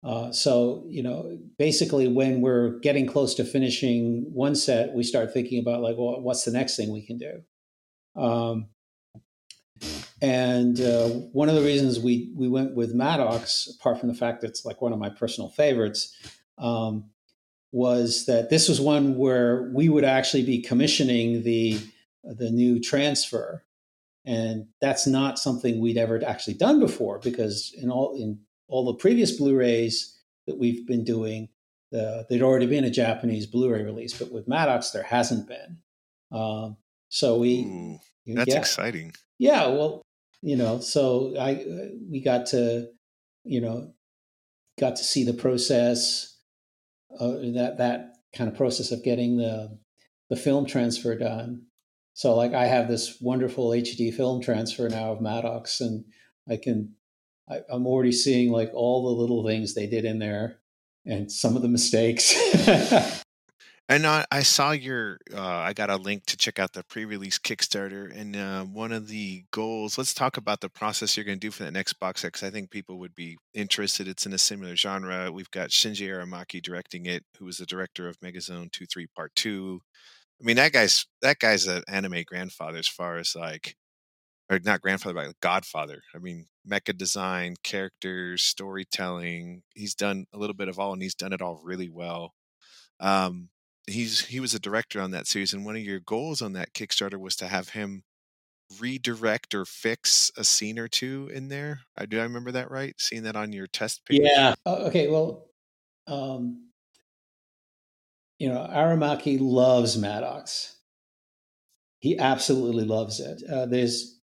Uh, so, you know, basically, when we're getting close to finishing one set, we start thinking about like, well, what's the next thing we can do? Um, and uh, one of the reasons we we went with Madox, apart from the fact that it's like one of my personal favorites, um, was that this was one where we would actually be commissioning the the new transfer, and that's not something we'd ever actually done before because in all in all the previous Blu-rays that we've been doing, the, there'd already been a Japanese Blu-ray release, but with Madox there hasn't been. Um, so we Ooh, that's yeah. exciting. Yeah, well, you know, so I we got to, you know, got to see the process, uh, that that kind of process of getting the the film transfer done. So like I have this wonderful HD film transfer now of Madox, and I can I, I'm already seeing like all the little things they did in there and some of the mistakes. And I, I saw your, uh, I got a link to check out the pre-release Kickstarter, and uh, one of the goals. Let's talk about the process you're going to do for that next box set, because I think people would be interested. It's in a similar genre. We've got Shinji Aramaki directing it, who was the director of Megazone Two Three Part Two. I mean, that guy's that guy's an anime grandfather as far as like, or not grandfather, but godfather. I mean, mecha design, characters, storytelling. He's done a little bit of all, and he's done it all really well. Um, he's he was a director on that series, and one of your goals on that Kickstarter was to have him redirect or fix a scene or two in there. I do I remember that right? Seeing that on your test page. Yeah. Uh, okay. Well, um, you know, Aramaki loves Madox. He absolutely loves it. Uh, there's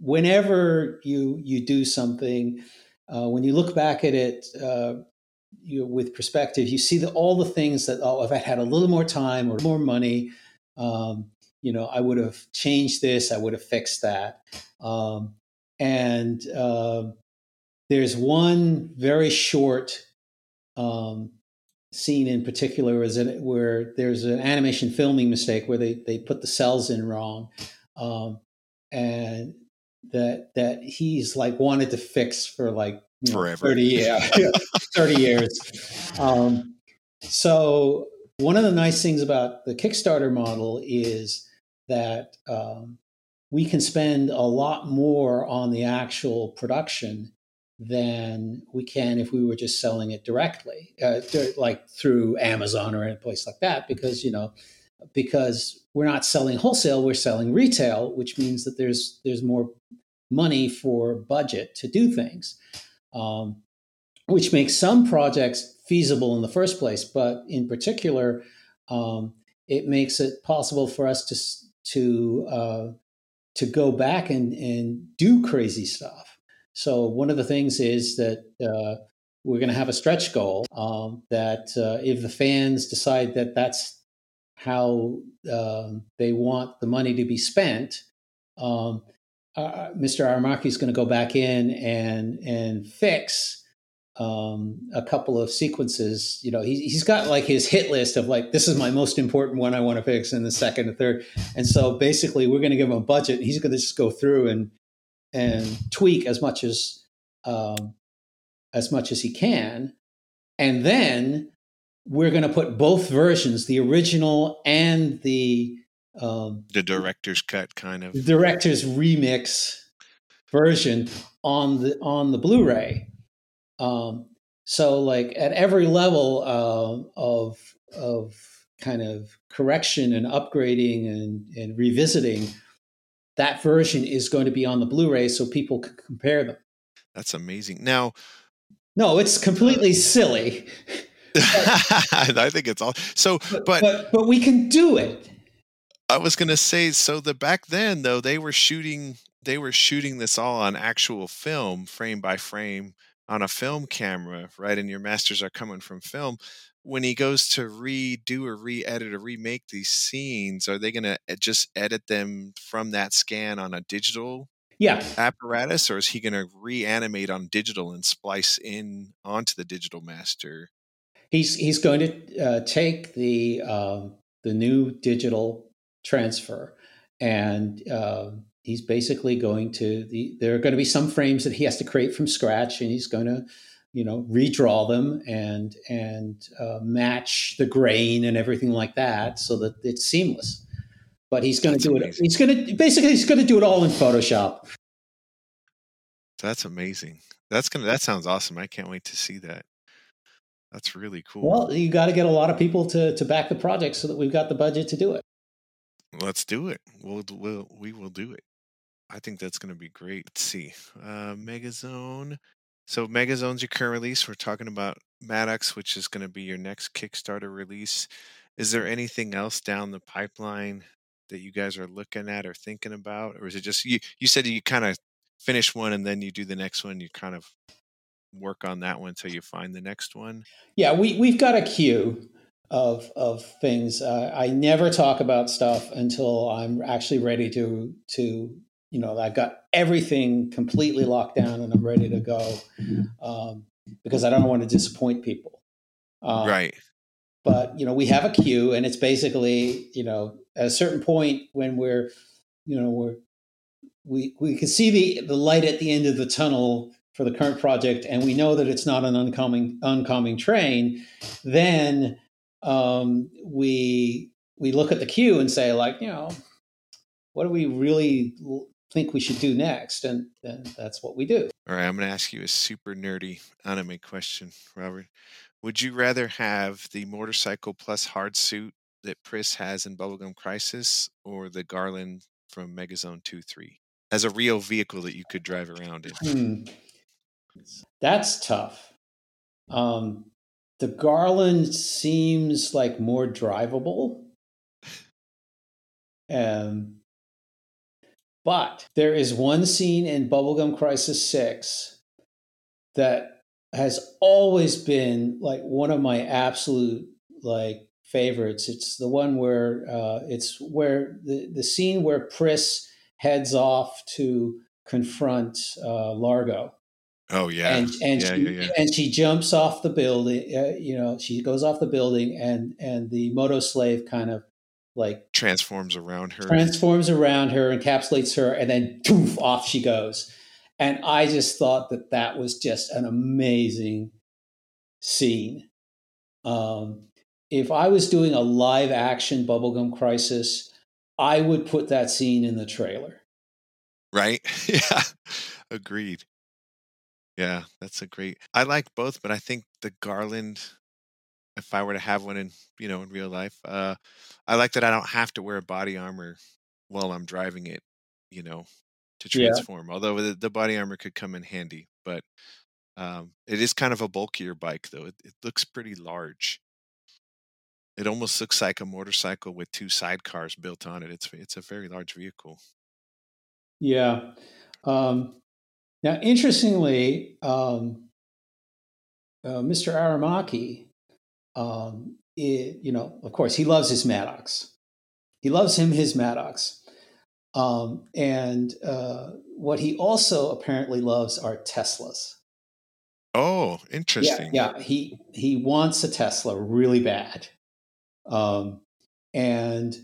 whenever you you do something, uh, when you look back at it, uh, you know, with perspective, you see that all the things that oh, if I had a little more time or more money, um, you know, I would have changed this, I would have fixed that. Um, and uh, there's one very short um, scene in particular is it where there's an animation filming mistake where they they put the cels in wrong, um, and that that he's like wanted to fix for like you know, forever. 30 yeah 30 years. Um, so one of the nice things about the kickstarter model is that um, we can spend a lot more on the actual production than we can if we were just selling it directly uh, like through amazon or any place like that because you know because we're not selling wholesale we're selling retail which means that there's there's more money for budget to do things um, which makes some projects feasible in the first place. But in particular, um, it makes it possible for us to to uh, to go back and, and do crazy stuff. So one of the things is that uh, we're going to have a stretch goal um, that uh, if the fans decide that that's how um, they want the money to be spent, um, uh, Mr. Aramaki is going to go back in and and fix um, a couple of sequences. You know, he, he's got like his hit list of like this is my most important one I want to fix, and the second and third. And so basically, we're going to give him a budget. he's going to just go through and and tweak as much as um, as much as he can, and then we're going to put both versions, the original and the um, the director's cut kind of director's remix version on the on the Blu-ray. Um, so like at every level uh, of of kind of correction and upgrading and, and revisiting, that version is going to be on the Blu-ray so people can compare them. That's amazing. Now, no, it's completely silly. I think it's all so, but, but but, but we can do it. I was gonna say, so the back then though they were shooting they were shooting this all on actual film, frame by frame, on a film camera, right? And your masters are coming from film. When he goes to redo or re-edit or remake these scenes, are they gonna just edit them from that scan on a digital yeah. apparatus, or is he gonna reanimate on digital and splice in onto the digital master? He's he's going to uh, take the uh, the new digital transfer. And uh, he's basically going to the, there are going to be some frames that he has to create from scratch, and he's going to you know redraw them and and uh, match the grain and everything like that so that it's seamless but he's going to do amazing. it he's going to basically he's going to do it all in photoshop that's amazing that's gonna that sounds awesome i can't wait to see that that's really cool well you got to get a lot of people to to back the project so that we've got the budget to do it let's do it we'll, we'll we will do it i think that's going to be great let's see uh megazone so Megazone's your current release. We're talking about Madox, which is going to be your next Kickstarter release. Is there anything else down the pipeline that you guys are looking at or thinking about, or is it just you? You said you kind of finish one and then you do the next one. You kind of work on that one until you find the next one. Yeah, we we've got a queue of of things. Uh, I never talk about stuff until I'm actually ready to to you know, I've got everything completely locked down and I'm ready to go um, because I don't want to disappoint people. Um, right. But you know, we have a queue, and it's basically you know at a certain point when we're you know we're we we can see the the light at the end of the tunnel for the current project, and we know that it's not an oncoming oncoming train. Then um, we we look at the queue and say like you know what do we really think we should do next, and then that's what we do. All right, I'm going to ask you a super nerdy anime question, Robert. Would you rather have the motorcycle plus hard suit that Pris has in Bubblegum Crisis, or the Garland from Megazone Two Three as a real vehicle that you could drive around in? That's tough. Um, the Garland seems like more drivable. Um, but there is one scene in Bubblegum Crisis 6 that has always been like one of my absolute like favorites. It's the one where uh, it's where the, the scene where Pris heads off to confront uh, Largo. Oh yeah, and and yeah, she, yeah, yeah. and she jumps off the building. Uh, you know, she goes off the building, and and the moto slave kind of like transforms around her, transforms around her, encapsulates her, and then poof, off she goes. And I just thought that that was just an amazing scene. Um, if I was doing a live action Bubblegum Crisis, I would put that scene in the trailer. Right? yeah. Agreed. Yeah, that's a great. I like both, but I think the Garland if I were to have one in you know in real life. Uh, I like that I don't have to wear body armor while I'm driving it, you know, to transform. Yeah. Although the, the, body armor could come in handy, but um, it is kind of a bulkier bike though. It, it, looks pretty large. It almost looks like a motorcycle with two sidecars built on it. It's it's a very large vehicle. Yeah. Um, now, interestingly, um, uh, Mr. Aramaki um, it, you know, of course, he loves his Madox. He loves him his Madox. Um, and uh, what he also apparently loves are Teslas. Oh, interesting. Yeah, yeah. he he wants a Tesla really bad, um, and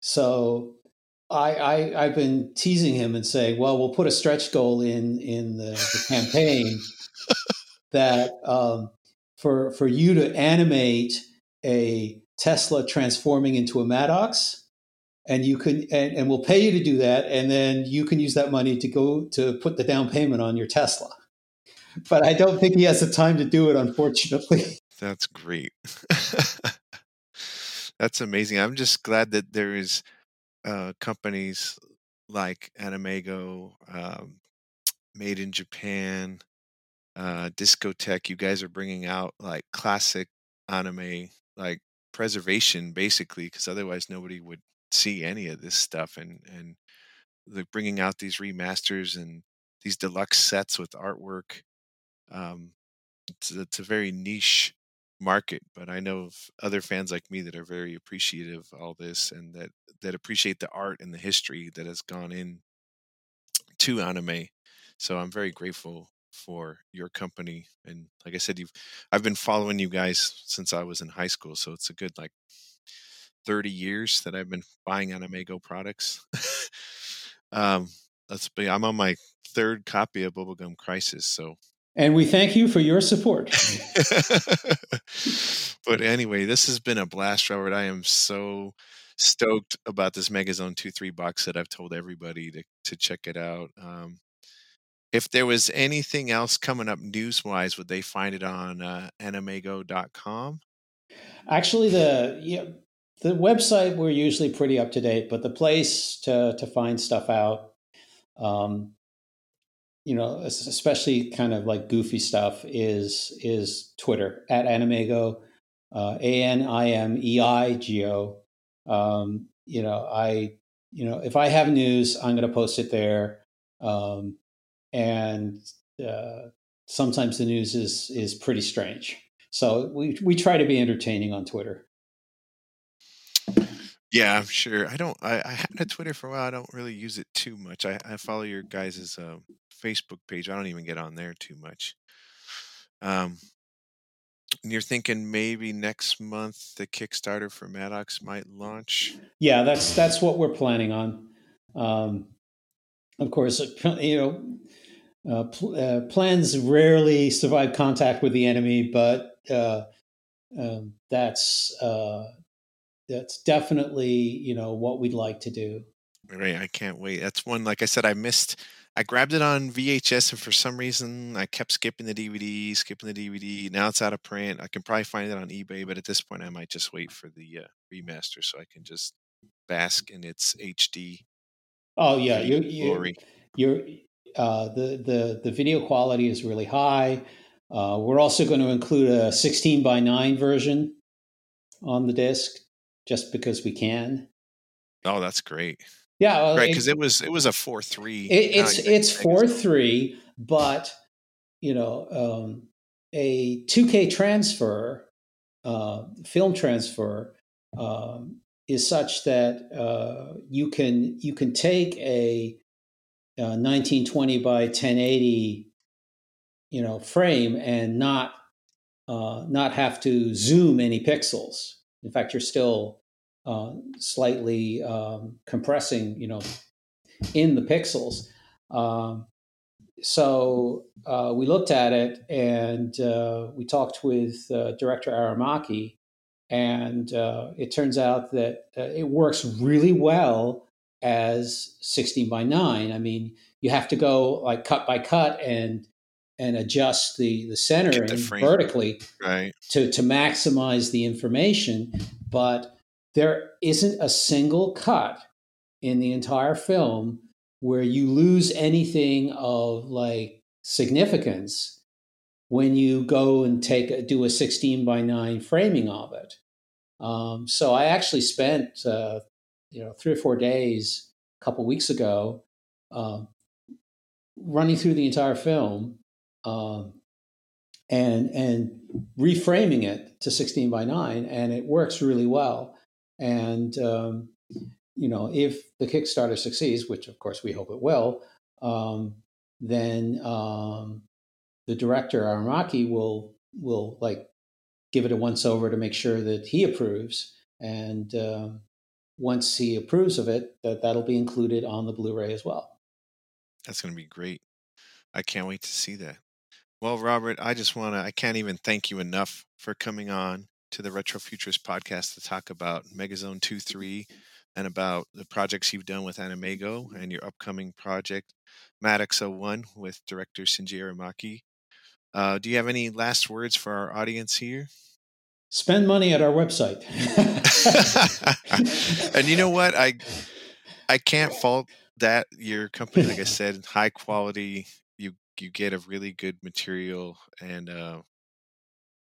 so I, I I've been teasing him and saying, well, we'll put a stretch goal in in the, the campaign that um, for for you to animate a Tesla transforming into a Madox, and you can and, and we'll pay you to do that, and then you can use that money to go to put the down payment on your Tesla. But I don't think he has the time to do it, unfortunately. That's great. That's amazing. I'm just glad that there is uh, companies like AnimEigo, um, Made in Japan, uh, Discotek you guys are bringing out like classic anime like preservation basically because otherwise nobody would see any of this stuff and and like bringing out these remasters and these deluxe sets with artwork. Um it's, it's a very niche market but i know of other fans like me that are very appreciative of all this and that that appreciate the art and the history that has gone in to anime. So i'm very grateful for your company and like i said you've i've been following you guys since i was in high school so it's a good like 30 years that i've been buying AnimEigo products. Um let's be i'm on my third copy of bubblegum crisis so And we thank you for your support. but anyway, this has been a blast, Robert. I am so stoked about this Megazone 2 3 box set. I've told everybody to, to check it out. Um, if there was anything else coming up news wise, would they find it on uh, animeigo.com? Actually, the yeah, the website we're usually pretty up to date, but the place to to find stuff out, um, you know, especially kind of like goofy stuff, is is Twitter at AnimEigo, uh, A N I M E I G O. Um, you know, I you know if I have news, I'm going to post it there, um, and uh, sometimes the news is is pretty strange. So we we try to be entertaining on Twitter. Yeah, I'm sure. I don't. I, I had a Twitter for a while. I don't really use it too much. I, I follow your guys' uh, Facebook page. I don't even get on there too much. Um, and you're thinking maybe next month the Kickstarter for Madox might launch. Yeah, that's that's what we're planning on. Um, of course, uh, you know, uh, pl- uh, plans rarely survive contact with the enemy, but uh, um, that's uh, that's definitely you know what we'd like to do. Right, I can't wait. That's one. Like I said, I missed. I grabbed it on VHS, and for some reason, I kept skipping the DVD, skipping the DVD. Now it's out of print. I can probably find it on eBay, but at this point, I might just wait for the uh, remaster so I can just bask in its HD. Oh yeah, you, you, you're uh, the the the video quality is really high. Uh, we're also going to include a 16 by 9 version on the disc, just because we can. Oh, that's great. Yeah, well, right. Because it, it, was it was a four three. It, it's it's four three, but you know, um, a 2K transfer, uh, film transfer, um, is such that uh, you can you can take a 1920 uh, by 1080 you know frame and not uh, not have to zoom any pixels in fact you're still uh, slightly um, compressing you know in the pixels. Um, so uh, we looked at it and uh, we talked with uh, director aramaki and it turns out that it works really well as 16 by 9 i mean you have to go like cut by cut and and adjust the the centering the vertically right. to to maximize the information but there isn't a single cut in the entire film where you lose anything of like significance when you go and take a, do a 16 by 9 framing of it um, so i actually spent uh, you know three or four days a couple weeks ago, um, running through the entire film um, and and reframing it to 16 by 9 and it works really well and um, you know if the kickstarter succeeds which of course we hope it will um, then um, the director aramaki will will like give it a once over to make sure that he approves and um, once he approves of it, that that'll be included on the Blu-ray as well. That's going to be great. I can't wait to see that. Well, Robert, I just want to, I can't even thank you enough for coming on to the Retro Futurist podcast to talk about Megazone 2 3 and about the projects you've done with AnimEigo and your upcoming project, Madox 01, with director Shinji Aramaki. Uh, do you have any last words for our audience here? spend money at our website. and you know what? I I can't fault that your company, like I said, high quality. You get a really good material, and uh,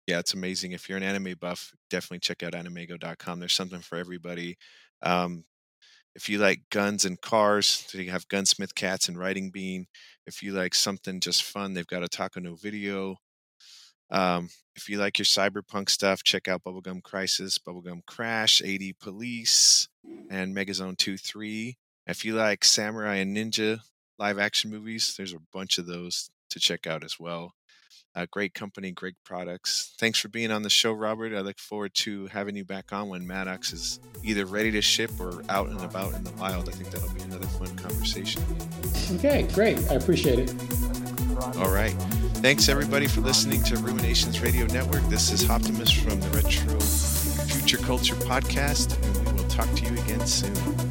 yeah, it's amazing. If you're an anime buff, definitely check out animeigo.com. There's something for everybody. Um, if you like guns and cars, they have Gunsmith Cats and Riding Bean. If you like something just fun, they've got Otaku no Video. Um, if you like your cyberpunk stuff, check out Bubblegum Crisis, Bubblegum Crash, AD Police, and Megazone 2 3. If you like samurai and ninja live action movies, there's a bunch of those to check out as well. Uh, great company, great products. Thanks for being on the show, Robert. I look forward to having you back on when Madox is either ready to ship or out and about in the wild. I think that'll be another fun conversation. Okay, great. I appreciate it. All right. Thanks, everybody, for listening to Ruminations Radio Network. This is Optimus from the Retro Future Culture Podcast, and we will talk to you again soon.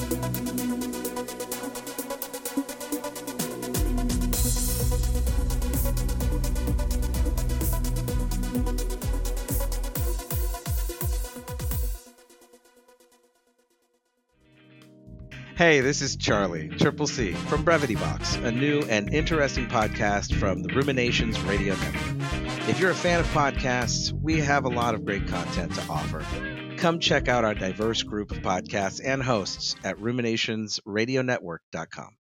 Hey, this is Charlie, Triple C, from Brevity Box, a new and interesting podcast from the Ruminations Radio Network. If you're a fan of podcasts, we have a lot of great content to offer. Come check out our diverse group of podcasts and hosts at ruminationsradionetwork.com.